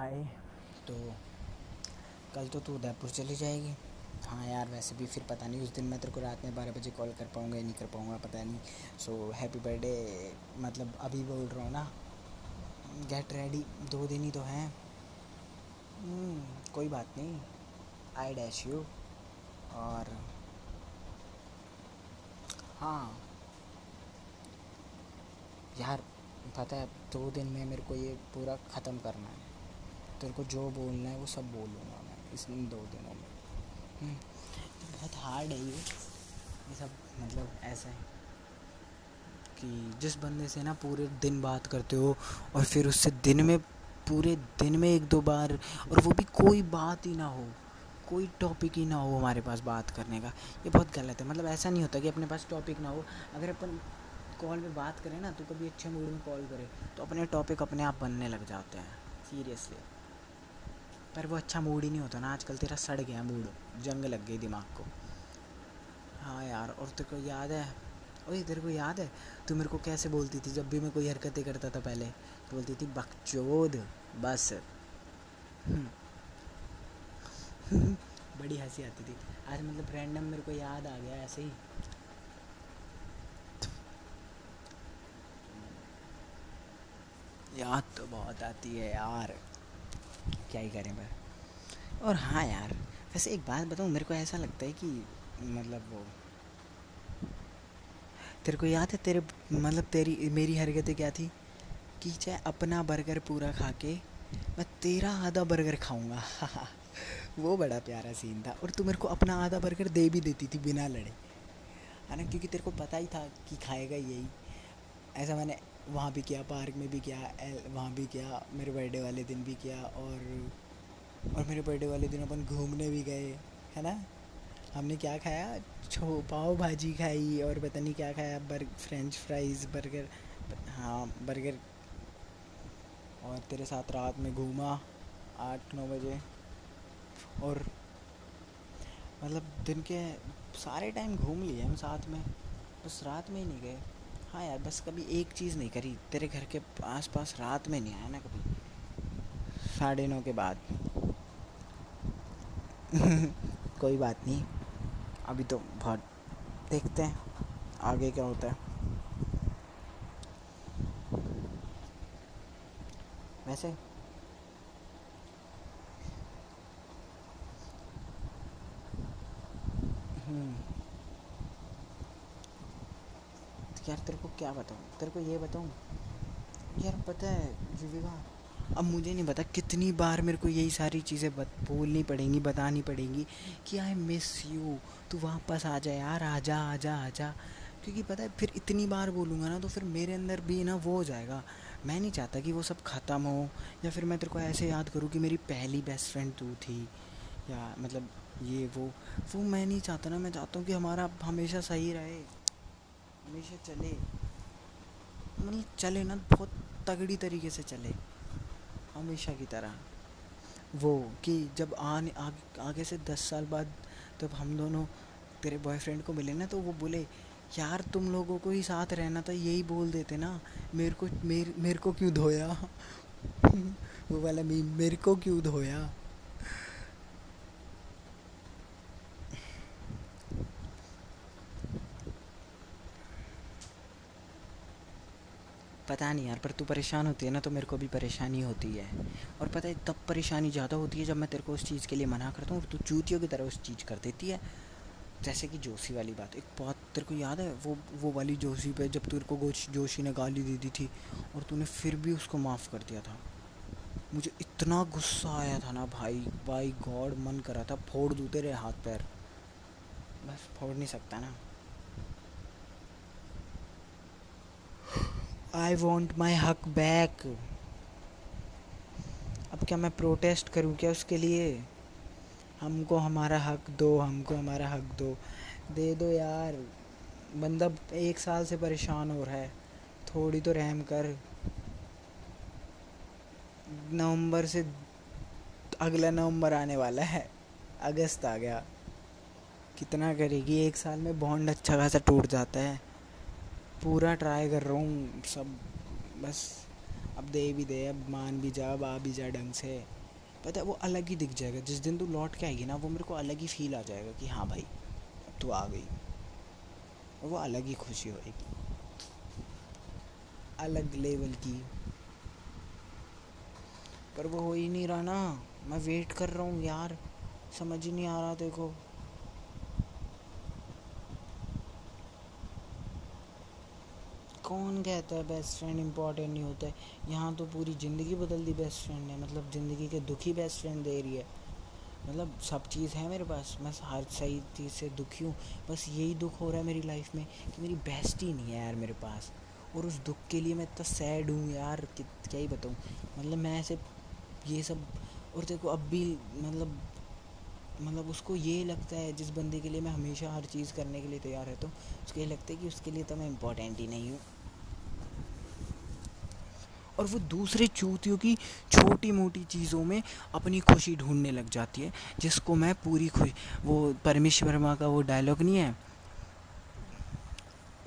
हाय तो कल तो तू उदयपुर चली जाएगी। हाँ यार वैसे भी फिर पता नहीं उस दिन मैं तेरे को रात में बारह बजे कॉल कर पाऊँगा या नहीं कर पाऊँगा पता नहीं। सो हैप्पी बर्थडे मतलब अभी बोल रहा हूँ ना। गेट रेडी दो दिन ही तो हैं। हम्म, कोई बात नहीं। आई डैश यू और हाँ। यार पता है दो दिन में मेरे को ये पूरा ख़त्म करना है। तेरे को जो बोलना है वो सब बोलूँगा मैं इस दो दिनों में। हम्म, बहुत हार्ड है ये। ये सब मतलब ऐसा है कि जिस बंदे से ना पूरे दिन बात करते हो और फिर उससे दिन में पूरे दिन में एक दो बार और वो भी कोई बात ही ना हो कोई टॉपिक ही ना हो हमारे पास बात करने का ये बहुत गलत है। मतलब ऐसा नहीं होता कि अपने पास टॉपिक ना हो। अगर अपन कॉल पे बात करें ना तो कभी अच्छे मूड में कॉल करें तो अपने टॉपिक अपने आप बनने लग जाते हैं सीरियसली पर वो अच्छा मूड ही नहीं होता ना। आजकल तेरा सड़ गया मूड जंग लग गई दिमाग को। हाँ यार, और तेरे को याद है? ओए, तेरे को याद है? तू मेरे को कैसे बोलती थी? जब भी मैं कोई हरकतें करता था पहले तो बोलती थी, बकचोद, बस। हम्म। बड़ी हँसी आती थी। आज मतलब रैंडम मेरे को याद आ गया ऐसे ही। याद तो बहुत आती है यार। क्या ही करें पर और हाँ यार, वैसे एक बात बताऊँ, मेरे को ऐसा लगता है कि मतलब वो, तेरे को याद है तेरे मतलब तेरी, मेरी हरकतें क्या थी? कि चाहे अपना बर्गर पूरा खा के, मैं तेरा आधा बर्गर खाऊँगा। वो बड़ा प्यारा सीन था। और तू मेरे को अपना आधा बर्गर दे भी देती थी बिना लड़े। है ना? क्योंकि तेरे को पता ही था कि खाएगा यही। ऐसा मैंने वहाँ भी किया पार्क में भी किया वहाँ भी किया मेरे बर्थडे वाले दिन भी किया और और मेरे बर्थडे वाले दिन अपन घूमने भी गए, है ना? हमने क्या खाया? छो, पाव भाजी खाई और पता नहीं क्या खाया बर्ग फ्रेंच फ्राइज़ बर्गर हाँ बर्गर और तेरे साथ रात में घूमा, आठ, नौ बजे। और मतलब दिन के सारे टाइम घूम लिए हम साथ में, बस रात में ही नहीं गए। हाँ यार, बस कभी एक चीज़ नहीं करी। तेरे घर के आस पास रात में नहीं आया ना कभी? साढ़े नौ के बाद। कोई बात नहीं। अभी तो बहुत देखते हैं, आगे क्या होता है। वैसे यार तेरे को क्या बताऊँ? तेरे को ये बताऊँ? यार पता है विवेका अब मुझे नहीं पता कितनी बार मेरे को यही सारी चीज़ें बोलनी पड़ेंगी, बतानी पड़ेंगी कि आई मिस यू तू वापस आ जा यार, आ जा आ जा आ जा। क्योंकि पता है, फिर इतनी बार बोलूँगा ना तो फिर मेरे अंदर भी ना वो हो जाएगा। मैं नहीं चाहता कि वो सब ख़त्म हो, या फिर मैं तेरे को ऐसे याद करूँ कि मेरी पहली बेस्ट फ्रेंड तू थी, या मतलब ये, वो। वो मैं नहीं चाहता ना, मैं चाहता हूँ कि हमारा हमेशा सही रहे। हमेशा चले। मतलब चले ना, बहुत तगड़ी तरीके से चले। हमेशा की तरह। वो कि जब आने, आगे आगे से दस साल बाद जब हम दोनों तेरे बॉयफ्रेंड को मिले ना तो वो बोले, यार, तुम लोगों को ही साथ रहना था, यही बोल देते ना। मेरे को, मेरे मेरे को क्यों धोया? वो वाला मी मेरे को क्यों धोया? पता नहीं यार, पर तू परेशान होती है ना तो मेरे को भी परेशानी होती है। और पता है, तब परेशानी ज़्यादा होती है जब मैं तेरे को उस चीज़ के लिए मना करता हूँ और तू जूतियों की तरह उस चीज़ कर देती है। जैसे कि जोशी वाली बात, एक बात तेरे को याद है? वो वो वाली जोशी पे जब तेरे को जोशी ने गाली दे दी थी और तूने फिर भी उसको माफ़ कर दिया था। मुझे इतना गुस्सा आया था ना भाई भाई गॉड, मन करा था, फोड़ दूँ तेरे हाथ पैर बस, फोड़ नहीं सकता ना। आई वॉन्ट माई हक बैक अब क्या मैं प्रोटेस्ट करूँ क्या उसके लिए? हमको हमारा हक दो, हमको हमारा हक दो। दे दो यार। बंदा एक साल से परेशान हो रहा है। थोड़ी तो रहम कर। नवंबर से अगला नवंबर आने वाला है। अगस्त आ गया। कितना करेगी? एक साल में बॉन्ड अच्छा खासा टूट जाता है। पूरा ट्राई कर रहा हूँ, सब बस, अब दे भी दे, अब मान भी जा, अब आ भी जा ढंग से। पता है, वो अलग ही दिख जाएगा। जिस दिन तू लौट के आएगी ना, वो मेरे को अलग ही फील आ जाएगा कि हाँ भाई, अब तू आ गई। वो अलग ही खुशी होगी अलग लेवल की। पर वो हो ही नहीं रहा ना। मैं वेट कर रहा हूँ यार। समझ ही नहीं आ रहा देखो कौन कहता है बेस्ट फ्रेंड इंपॉर्टेंट नहीं होता है? यहाँ तो पूरी ज़िंदगी बदल दी बेस्ट फ्रेंड ने मतलब ज़िंदगी के दुखी बेस्ट फ्रेंड दे रही है। मतलब सब चीज़ है मेरे पास मैं हर सही चीज़ से दुखी हूँ। बस यही दुख हो रहा है मेरी लाइफ में कि मेरी बेस्ट ही नहीं है यार मेरे पास। और उस दुख के लिए मैं इतना सैड हूँ यार क्या ही बताऊँ? मतलब मैं ऐसे ये सब, और देखो अब भी मतलब मतलब उसको ये लगता है जिस बंदे के लिए मैं हमेशा हर चीज़ करने के लिए तैयार रहता हूँ, उसको ये लगता है कि उसके लिए तो मैं इम्पोर्टेंट ही नहीं हूँ। और वो दूसरे चूतियों की छोटी मोटी चीज़ों में अपनी खुशी ढूँढने लग जाती है, जिसको मैं पूरी खुशी, वो परमेश वर्मा का वो डायलॉग नहीं है?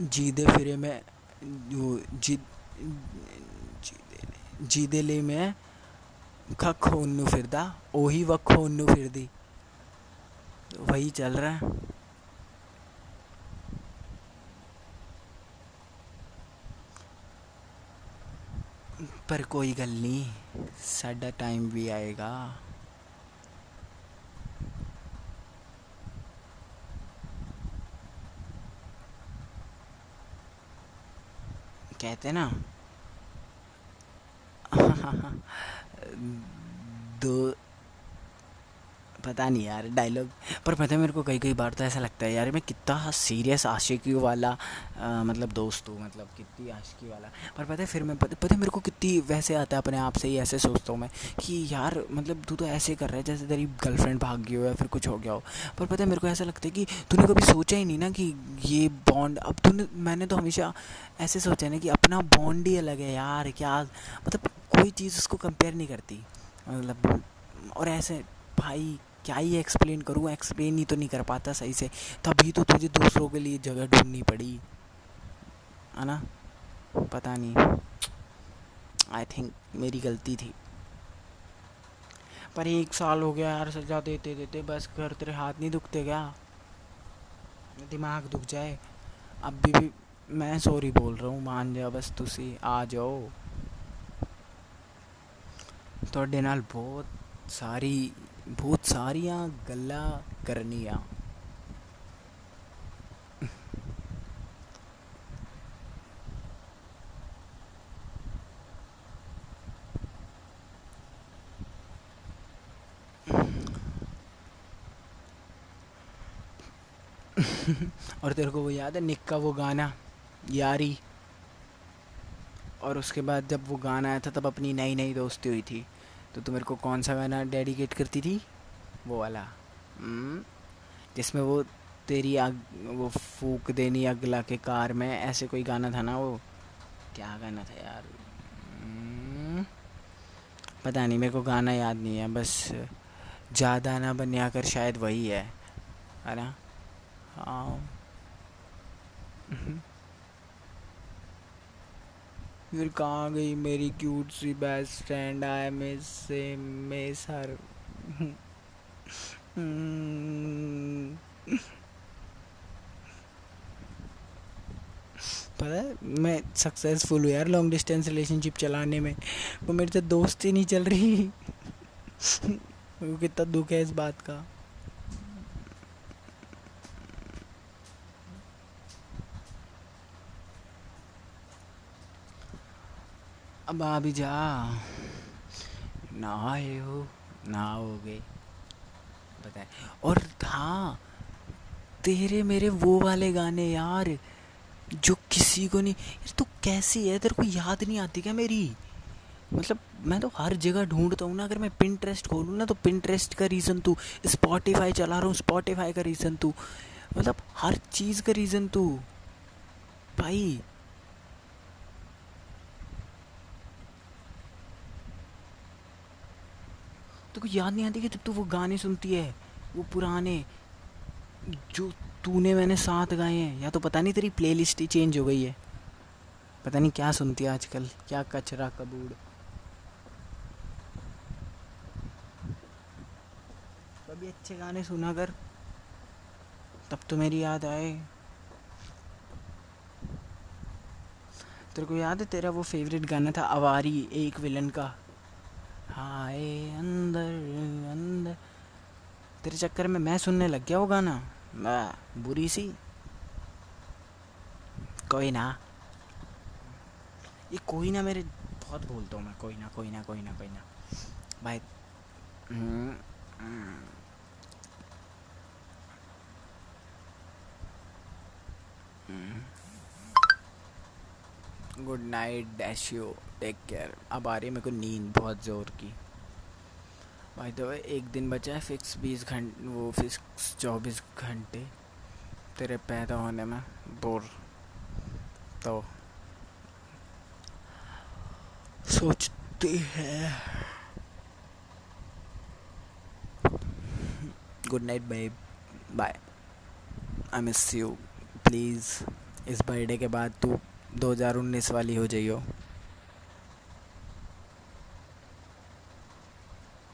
जीदे फिरे मैं, वो जी, जीदे ले मैं, खख होन्नू फिरदा, ओही वख होन्नू फिरदी। वही चल रहा है। पर कोई गल नहीं साडा टाइम भी आएगा। कहते ना दो पता नहीं यार डायलॉग पर पता है मेरे को कई कई बार तो ऐसा लगता है यार मैं कितना सीरियस आशिकी वाला आ, मतलब दोस्त हूँ मतलब कितनी आशिकी वाला। पर पता है फिर मैं पता, है मेरे को कितनी वैसे आता है अपने आप से ही ऐसे सोचता हूँ मैं कि यार मतलब तू तो ऐसे कर रहा है जैसे तेरी गर्लफ्रेंड भाग गई हो या फिर कुछ हो गया हो। पर पता है मेरे को ऐसा लगता है कि तूने कभी सोचा ही नहीं ना कि ये बॉन्ड अब तूने मैंने तो हमेशा ऐसे सोचा ना कि अपना बॉन्ड ही अलग है यार क्या मतलब कोई चीज़ उसको कंपेयर नहीं करती। मतलब और ऐसे भाई क्या ही एक्सप्लेन करूँ एक्सप्लेन ही तो नहीं कर पाता सही से तभी तो तुझे दूसरों के लिए जगह ढूंढनी पड़ी है ना पता नहीं आई थिंक मेरी गलती थी पर एक साल हो गया यार सजा देते देते बस घर तेरे हाथ नहीं दुखते क्या दिमाग दुख जाए अब भी, भी मैं सॉरी बोल रहा हूँ मान जा बस तुसी आ जाओ ਤੁਹਾਡੇ ਨਾਲ ਬਹੁਤ ਸਾਰੀ बहुत सारिया गल्ला करनियाँ। और तेरे को वो याद है निक का वो गाना, यारी? और उसके बाद जब वो गाना आया था, तब अपनी नई नई दोस्ती हुई थी। तो तू मेरे को कौन सा गाना डेडिकेट करती थी? वो वाला। हम्म, जिसमें वो तेरी आग वो फूक देनी अगला के कार में ऐसे कोई गाना था ना वो? क्या गाना था यार? हम्म, पता नहीं मेरे को गाना याद नहीं है बस ज़्यादा ना बनया कर शायद वही है। है ना? हाँ। हम्म। फिर कहाँ गई मेरी क्यूट सी बेस्ट फ्रेंड आई मिस से मिस हर पता है, मैं सक्सेसफुल हूँ यार लॉन्ग डिस्टेंस रिलेशनशिप चलाने में। वो मेरे से दोस्ती नहीं चल रही। कितना दुख है इस बात का। अब आ भी जा। ना आए हो ना आओगे बताए। और हाँ तेरे मेरे वो वाले गाने यार, जो किसी को नहीं, यार तू तो कैसी है? तेरे को याद नहीं आती क्या मेरी? मतलब मैं तो हर जगह ढूंढता हूँ ना, अगर मैं पिंट्रेस्ट खोलूँ ना तो पिंट्रेस्ट का रीज़न तू स्पॉटिफाई चला रहा हूँ स्पॉटिफाई का रीज़न तू। मतलब हर चीज़ का रीज़न तू। भाई तो कुछ याद नहीं आती कि जब तू वो गाने सुनती है, वो पुराने जो तूने मैंने साथ गाए हैं, या तो पता नहीं तेरी प्लेलिस्ट ही चेंज हो गई है। पता नहीं क्या सुनती है आजकल, क्या कचरा कबूड़ कभी अच्छे गाने सुना कर, तब तो मेरी याद आए। तेरे को याद है तेरा वो फेवरेट गाना था अवारी एक विलन का? हाय, अंदर अंदर। तेरे चक्कर में मैं सुनने लग गया वो गाना बुरी सी। कोई ना। ये कोई ना मेरे, बहुत बोलता हूँ मैं। कोई ना कोई ना कोई ना कोई ना। भाई good night dash you take care अब आ रही है मेरे को नींद बहुत ज़ोर की। भाई तो एक दिन बचा है फिक्स बीस घंटे वो फिक्स चौबीस घंटे। तेरे पैदा होने में बोर। तो सोचते हैं। Good night bye bye I miss you please इस बर्थडे के बाद तू 2019 वाली हो जाइयो।